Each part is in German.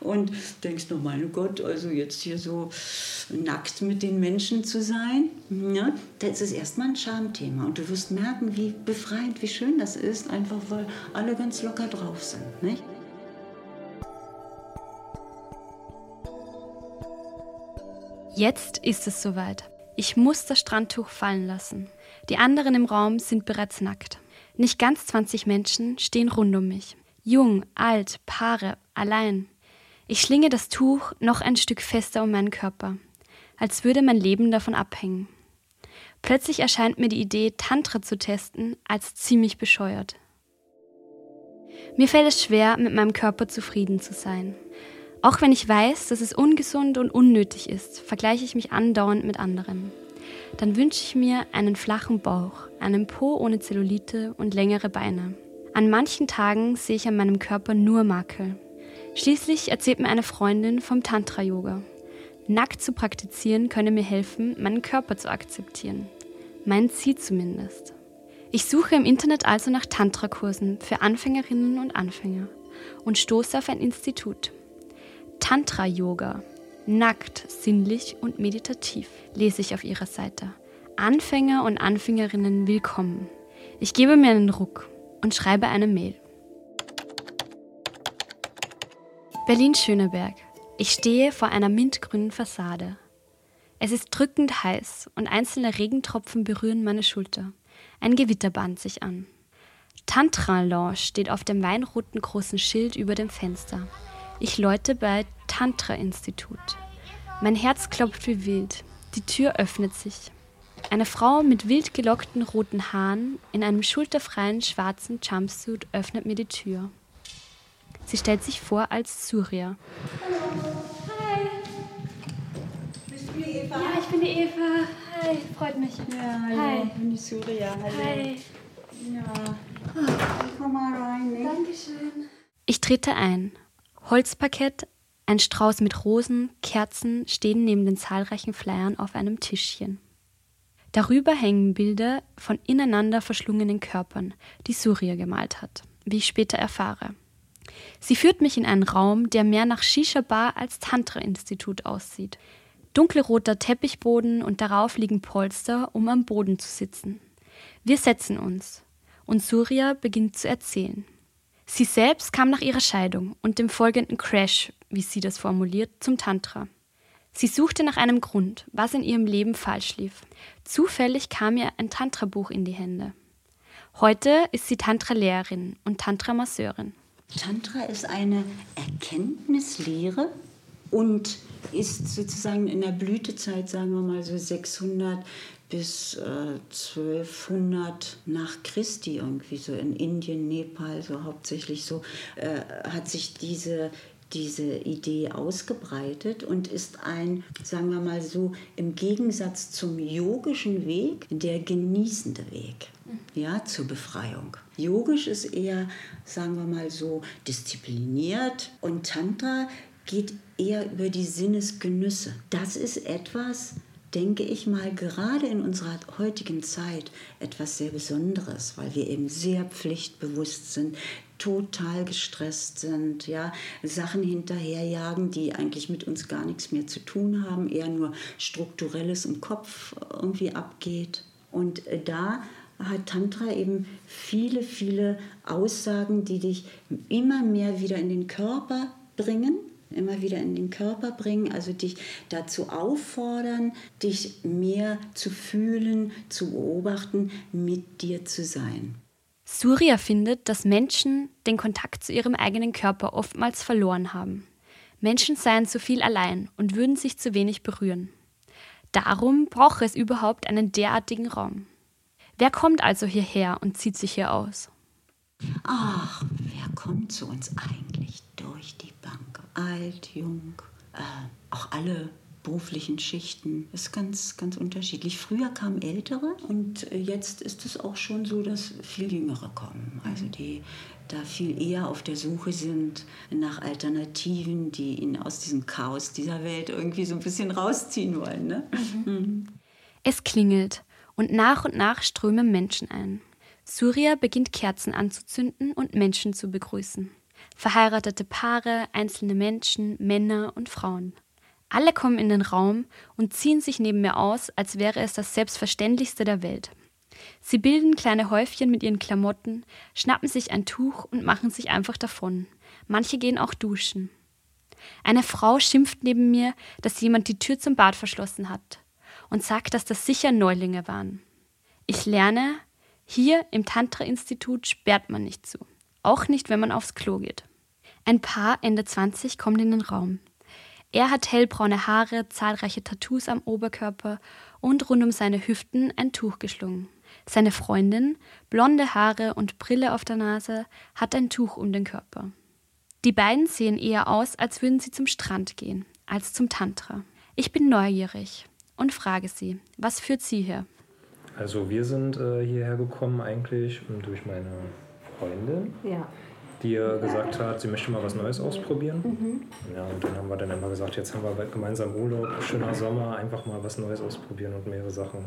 Und denkst noch, mein Gott, also jetzt hier so nackt mit den Menschen zu sein, ja, das ist erstmal ein Schamthema. Und du wirst merken, wie befreiend, wie schön das ist, einfach weil alle ganz locker drauf sind. Nicht? Jetzt ist es soweit. Ich muss das Strandtuch fallen lassen. Die anderen im Raum sind bereits nackt. Nicht ganz 20 Menschen stehen rund um mich. Jung, alt, Paare, allein. Ich schlinge das Tuch noch ein Stück fester um meinen Körper, als würde mein Leben davon abhängen. Plötzlich erscheint mir die Idee, Tantra zu testen, als ziemlich bescheuert. Mir fällt es schwer, mit meinem Körper zufrieden zu sein. Auch wenn ich weiß, dass es ungesund und unnötig ist, vergleiche ich mich andauernd mit anderen. Dann wünsche ich mir einen flachen Bauch, einen Po ohne Zellulite und längere Beine. An manchen Tagen sehe ich an meinem Körper nur Makel. Schließlich erzählt mir eine Freundin vom Tantra-Yoga. Nackt zu praktizieren könne mir helfen, meinen Körper zu akzeptieren. Mein Ziel zumindest. Ich suche im Internet also nach Tantra-Kursen für Anfängerinnen und Anfänger und stoße auf ein Institut. Tantra-Yoga. Nackt, sinnlich und meditativ, lese ich auf ihrer Seite. Anfänger und Anfängerinnen willkommen. Ich gebe mir einen Ruck und schreibe eine Mail. Berlin-Schöneberg. Ich stehe vor einer mintgrünen Fassade. Es ist drückend heiß und einzelne Regentropfen berühren meine Schulter. Ein Gewitter bahnt sich an. Tantra Lounge steht auf dem weinroten großen Schild über dem Fenster. Ich läute bei Tantra Institut. Mein Herz klopft wie wild. Die Tür öffnet sich. Eine Frau mit wild gelockten roten Haaren in einem schulterfreien schwarzen Jumpsuit öffnet mir die Tür. Sie stellt sich vor als Surya. Hallo. Hi. Bist du die Eva? Ja, ich bin die Eva. Hi, freut mich. Ja, hallo. Hi. Ich bin die Surya. Hallo. Hi. Ja. Komm mal rein. Ne? Dankeschön. Ich trete ein. Holzparkett, ein Strauß mit Rosen, Kerzen stehen neben den zahlreichen Flyern auf einem Tischchen. Darüber hängen Bilder von ineinander verschlungenen Körpern, die Surya gemalt hat, wie ich später erfahre. Sie führt mich in einen Raum, der mehr nach Shisha-Bar als Tantra-Institut aussieht. Dunkelroter Teppichboden und darauf liegen Polster, um am Boden zu sitzen. Wir setzen uns und Surya beginnt zu erzählen. Sie selbst kam nach ihrer Scheidung und dem folgenden Crash, wie sie das formuliert, zum Tantra. Sie suchte nach einem Grund, was in ihrem Leben falsch lief. Zufällig kam ihr ein Tantra-Buch in die Hände. Heute ist sie Tantra-Lehrerin und Tantra-Masseurin. Tantra ist eine Erkenntnislehre und ist sozusagen in der Blütezeit, sagen wir mal so 600 bis äh, 1200 nach Christi irgendwie so in Indien, Nepal so hauptsächlich so äh, hat sich diese diese Idee ausgebreitet und ist ein, sagen wir mal so, im Gegensatz zum yogischen Weg der genießende Weg ja, zur Befreiung. Yogisch ist eher, sagen wir mal so, diszipliniert und Tantra geht eher über die Sinnesgenüsse. Das ist etwas, denke ich mal, gerade in unserer heutigen Zeit etwas sehr Besonderes, weil wir eben sehr pflichtbewusst sind, total gestresst sind, ja, Sachen hinterherjagen, die eigentlich mit uns gar nichts mehr zu tun haben, eher nur strukturelles im Kopf irgendwie abgeht. Und äh, da hat Tantra eben viele, viele Aussagen, die dich immer mehr wieder in den Körper bringen, immer wieder in den Körper bringen, also dich dazu auffordern, dich mehr zu fühlen, zu beobachten, mit dir zu sein. Surya findet, dass Menschen den Kontakt zu ihrem eigenen Körper oftmals verloren haben. Menschen seien zu viel allein und würden sich zu wenig berühren. Darum brauche es überhaupt einen derartigen Raum. Wer kommt also hierher und zieht sich hier aus? Ach, wer kommt zu uns eigentlich durch die Bank? Alt, jung, äh, auch alle beruflichen Schichten. Ist ganz, ganz unterschiedlich. Früher kamen Ältere und jetzt ist es auch schon so, dass viel Jüngere kommen. Also die da viel eher auf der Suche sind nach Alternativen, die ihn aus diesem Chaos dieser Welt irgendwie so ein bisschen rausziehen wollen. Ne? Mhm. Es klingelt und nach und nach strömen Menschen ein. Surya beginnt Kerzen anzuzünden und Menschen zu begrüßen. Verheiratete Paare, einzelne Menschen, Männer und Frauen. Alle kommen in den Raum und ziehen sich neben mir aus, als wäre es das Selbstverständlichste der Welt. Sie bilden kleine Häufchen mit ihren Klamotten, schnappen sich ein Tuch und machen sich einfach davon. Manche gehen auch duschen. Eine Frau schimpft neben mir, dass jemand die Tür zum Bad verschlossen hat und sagt, dass das sicher Neulinge waren. Ich lerne, hier im Tantra-Institut sperrt man nicht zu. Auch nicht, wenn man aufs Klo geht. Ein Paar Ende 20 kommt in den Raum. Er hat hellbraune Haare, zahlreiche Tattoos am Oberkörper und rund um seine Hüften ein Tuch geschlungen. Seine Freundin, blonde Haare und Brille auf der Nase, hat ein Tuch um den Körper. Die beiden sehen eher aus, als würden sie zum Strand gehen, als zum Tantra. Ich bin neugierig und frage sie, was führt sie her? Also wir sind äh, hierher gekommen eigentlich durch meine Freundin. Ja die gesagt hat, sie möchte mal was Neues ausprobieren. Mhm. Ja, und dann haben wir dann immer gesagt, jetzt haben wir bald gemeinsam Urlaub, schöner Sommer, einfach mal was Neues ausprobieren und mehrere Sachen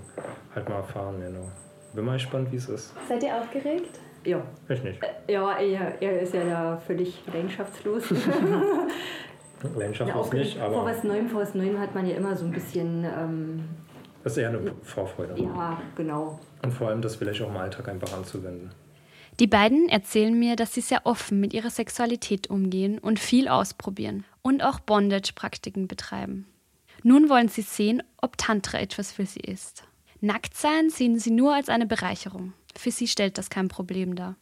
halt mal erfahren. Genau. Bin mal gespannt, wie es ist. Seid ihr aufgeregt? Ja. Ich nicht. Äh, ja, er, er ist ja da völlig leidenschaftslos. leidenschaftslos ja, nicht, aber... Vor was Neuem, vor was Neuem hat man ja immer so ein bisschen... Ähm, das ist eher eine Vorfreude. Ja, genau. Und vor allem das vielleicht auch im Alltag einfach anzuwenden. Die beiden erzählen mir, dass sie sehr offen mit ihrer Sexualität umgehen und viel ausprobieren und auch Bondage-Praktiken betreiben. Nun wollen sie sehen, ob Tantra etwas für sie ist. Nacktsein sehen sie nur als eine Bereicherung. Für sie stellt das kein Problem dar.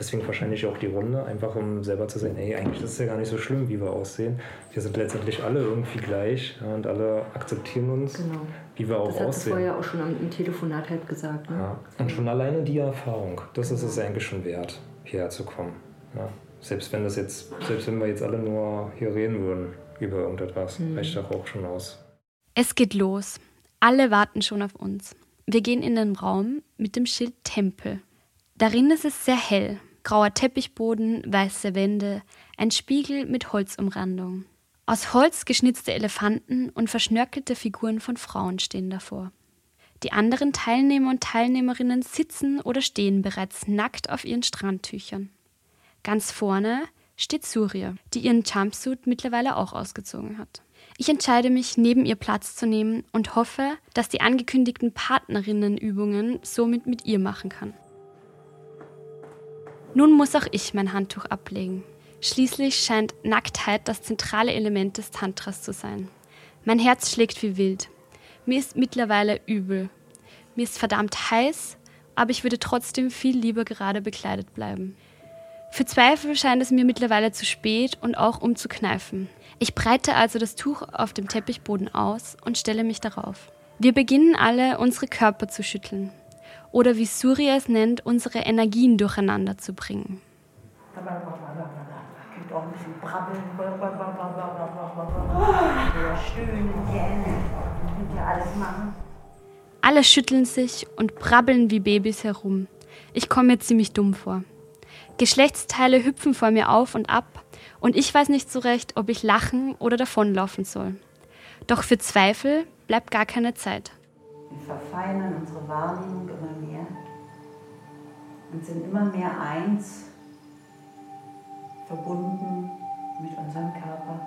Deswegen wahrscheinlich auch die Runde, einfach um selber zu sehen, hey, eigentlich ist es ja gar nicht so schlimm, wie wir aussehen. Wir sind letztendlich alle irgendwie gleich ja, und alle akzeptieren uns, genau. wie wir auch aussehen. Das hast du vorher auch schon im Telefonat halt gesagt. Ne? Ja. Und schon alleine die Erfahrung, das ist es eigentlich schon wert, hierher zu kommen. Ja. Selbst wenn das jetzt, selbst wenn wir jetzt alle nur hier reden würden über irgendetwas, mhm. reicht das auch schon aus. Es geht los. Alle warten schon auf uns. Wir gehen in den Raum mit dem Schild Tempel. Darin ist es sehr hell grauer Teppichboden, weiße Wände, ein Spiegel mit Holzumrandung. Aus Holz geschnitzte Elefanten und verschnörkelte Figuren von Frauen stehen davor. Die anderen Teilnehmer und Teilnehmerinnen sitzen oder stehen bereits nackt auf ihren Strandtüchern. Ganz vorne steht Surya, die ihren Jumpsuit mittlerweile auch ausgezogen hat. Ich entscheide mich, neben ihr Platz zu nehmen und hoffe, dass die angekündigten Partnerinnenübungen somit mit ihr machen kann. Nun muss auch ich mein Handtuch ablegen. Schließlich scheint Nacktheit das zentrale Element des Tantras zu sein. Mein Herz schlägt wie wild. Mir ist mittlerweile übel. Mir ist verdammt heiß, aber ich würde trotzdem viel lieber gerade bekleidet bleiben. Für Zweifel scheint es mir mittlerweile zu spät und auch um zu kneifen. Ich breite also das Tuch auf dem Teppichboden aus und stelle mich darauf. Wir beginnen alle, unsere Körper zu schütteln oder wie Surya es nennt, unsere Energien durcheinander zu bringen. Alle schütteln sich und brabbeln wie Babys herum. Ich komme mir ziemlich dumm vor. Geschlechtsteile hüpfen vor mir auf und ab und ich weiß nicht so recht, ob ich lachen oder davonlaufen soll. Doch für Zweifel bleibt gar keine Zeit. Wir verfeinern unsere Wahrnehmung und sind immer mehr eins, verbunden mit unserem Körper.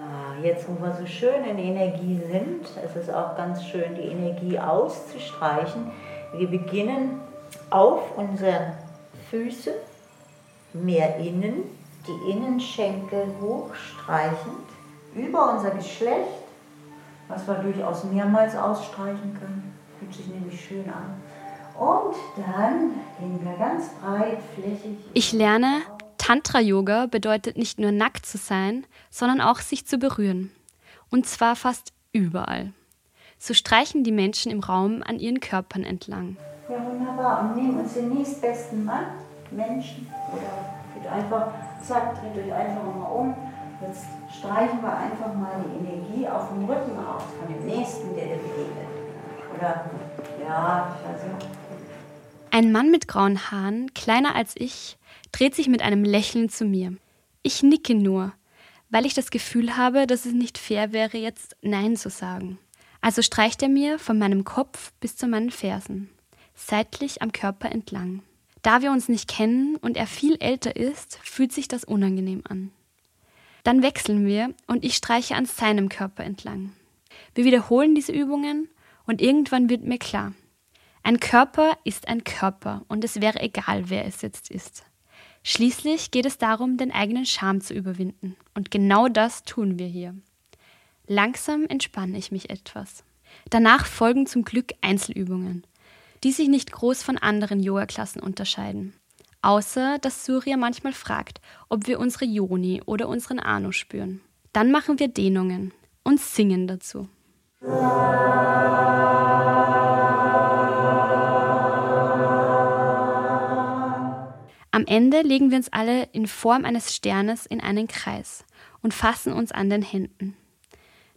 Ah, jetzt, wo wir so schön in Energie sind, ist es auch ganz schön, die Energie auszustreichen. Wir beginnen auf unseren Füßen, mehr innen, die Innenschenkel hochstreichend, über unser Geschlecht was wir durchaus mehrmals ausstreichen können. Fühlt sich nämlich schön an. Und dann gehen wir ganz breit, flächig. Ich lerne, Tantra-Yoga bedeutet nicht nur nackt zu sein, sondern auch sich zu berühren. Und zwar fast überall. So streichen die Menschen im Raum an ihren Körpern entlang. Ja, wunderbar. Und nehmen uns den nächstbesten Mann, Menschen, oder geht einfach, zack, dreht euch einfach mal um. Jetzt streichen wir einfach mal die Energie auf dem Rücken aus von dem Nächsten, der dir begegnet. Oder, ja, also. Ein Mann mit grauen Haaren, kleiner als ich, dreht sich mit einem Lächeln zu mir. Ich nicke nur, weil ich das Gefühl habe, dass es nicht fair wäre, jetzt Nein zu sagen. Also streicht er mir von meinem Kopf bis zu meinen Fersen, seitlich am Körper entlang. Da wir uns nicht kennen und er viel älter ist, fühlt sich das unangenehm an. Dann wechseln wir und ich streiche an seinem Körper entlang. Wir wiederholen diese Übungen und irgendwann wird mir klar, ein Körper ist ein Körper und es wäre egal, wer es jetzt ist. Schließlich geht es darum, den eigenen Charme zu überwinden. Und genau das tun wir hier. Langsam entspanne ich mich etwas. Danach folgen zum Glück Einzelübungen, die sich nicht groß von anderen Yoga-Klassen unterscheiden. Außer, dass Surya manchmal fragt, ob wir unsere Yoni oder unseren Anu spüren. Dann machen wir Dehnungen und singen dazu. Am Ende legen wir uns alle in Form eines Sternes in einen Kreis und fassen uns an den Händen.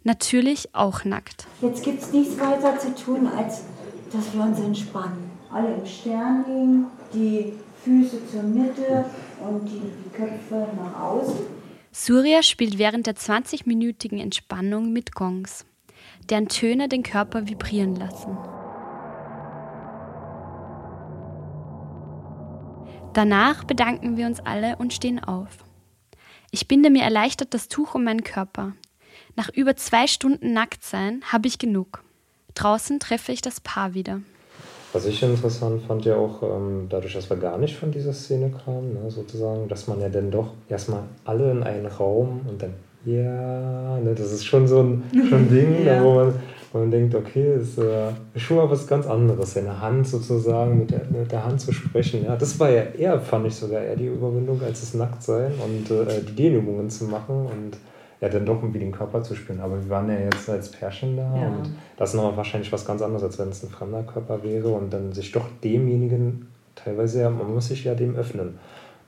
Natürlich auch nackt. Jetzt gibt es nichts weiter zu tun, als dass wir uns entspannen. Alle im Stern liegen, die Füße zur Mitte und die, die Köpfe nach außen. Surya spielt während der 20-minütigen Entspannung mit Gongs, deren Töne den Körper vibrieren lassen. Danach bedanken wir uns alle und stehen auf. Ich binde mir erleichtert das Tuch um meinen Körper. Nach über zwei Stunden Nacktsein habe ich genug. Draußen treffe ich das Paar wieder. Was ich interessant fand, ja auch ähm, dadurch, dass wir gar nicht von dieser Szene kamen, ne, sozusagen, dass man ja dann doch erstmal alle in einen Raum und dann, ja, ne, das ist schon so ein, schon ein Ding, ja. ne, wo, man, wo man denkt, okay, ist äh, schon mal was ganz anderes, in der Hand sozusagen, mit der, mit der Hand zu sprechen. Ja, das war ja eher, fand ich sogar eher die Überwindung, als das Nacktsein und äh, die Dehnübungen zu machen und ja, dann doch irgendwie den Körper zu spüren. Aber wir waren ja jetzt als Pärchen da ja. und das ist noch wahrscheinlich was ganz anderes, als wenn es ein fremder Körper wäre und dann sich doch demjenigen teilweise, ja, man muss sich ja dem öffnen.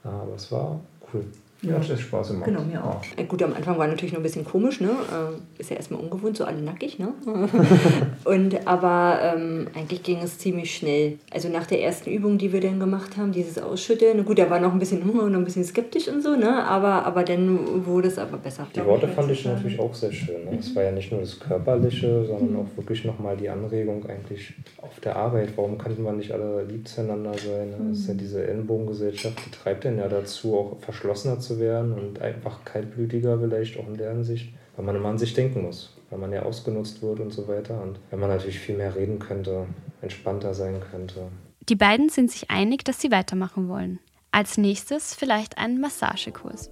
Ja, aber es war cool. Ja, hat echt Spaß gemacht. Genau, mir auch. Ja. Gut, am Anfang war natürlich noch ein bisschen komisch, ne? Äh, ist ja erstmal ungewohnt, so alle nackig, ne? und, aber ähm, eigentlich ging es ziemlich schnell. Also nach der ersten Übung, die wir dann gemacht haben, dieses Ausschütteln, gut, da war noch ein bisschen Hunger und noch ein bisschen skeptisch und so, ne? Aber, aber dann wurde es aber besser. Die Worte fand ich natürlich auch sehr schön. Ne? Es war ja nicht nur das Körperliche, sondern auch wirklich nochmal die Anregung eigentlich auf der Arbeit. Warum könnten wir nicht alle lieb zueinander sein? Ne? Das ist ja diese Ellenbogengesellschaft, die treibt dann ja dazu, auch verschlossener zu zu werden und einfach kaltblütiger vielleicht auch in der Hinsicht, weil man immer an sich denken muss, weil man ja ausgenutzt wird und so weiter und wenn man natürlich viel mehr reden könnte, entspannter sein könnte. Die beiden sind sich einig, dass sie weitermachen wollen. Als nächstes vielleicht einen Massagekurs.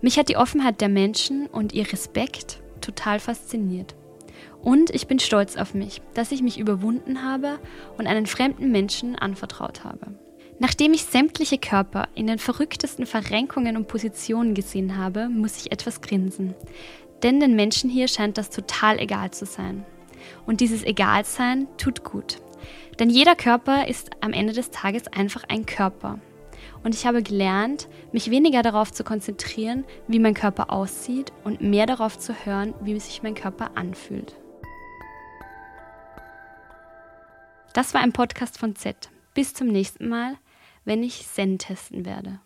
Mich hat die Offenheit der Menschen und ihr Respekt total fasziniert. Und ich bin stolz auf mich, dass ich mich überwunden habe und einen fremden Menschen anvertraut habe. Nachdem ich sämtliche Körper in den verrücktesten Verrenkungen und Positionen gesehen habe, muss ich etwas grinsen. Denn den Menschen hier scheint das total egal zu sein. Und dieses Egalsein tut gut. Denn jeder Körper ist am Ende des Tages einfach ein Körper. Und ich habe gelernt, mich weniger darauf zu konzentrieren, wie mein Körper aussieht und mehr darauf zu hören, wie sich mein Körper anfühlt. Das war ein Podcast von Z. Bis zum nächsten Mal wenn ich Zen testen werde.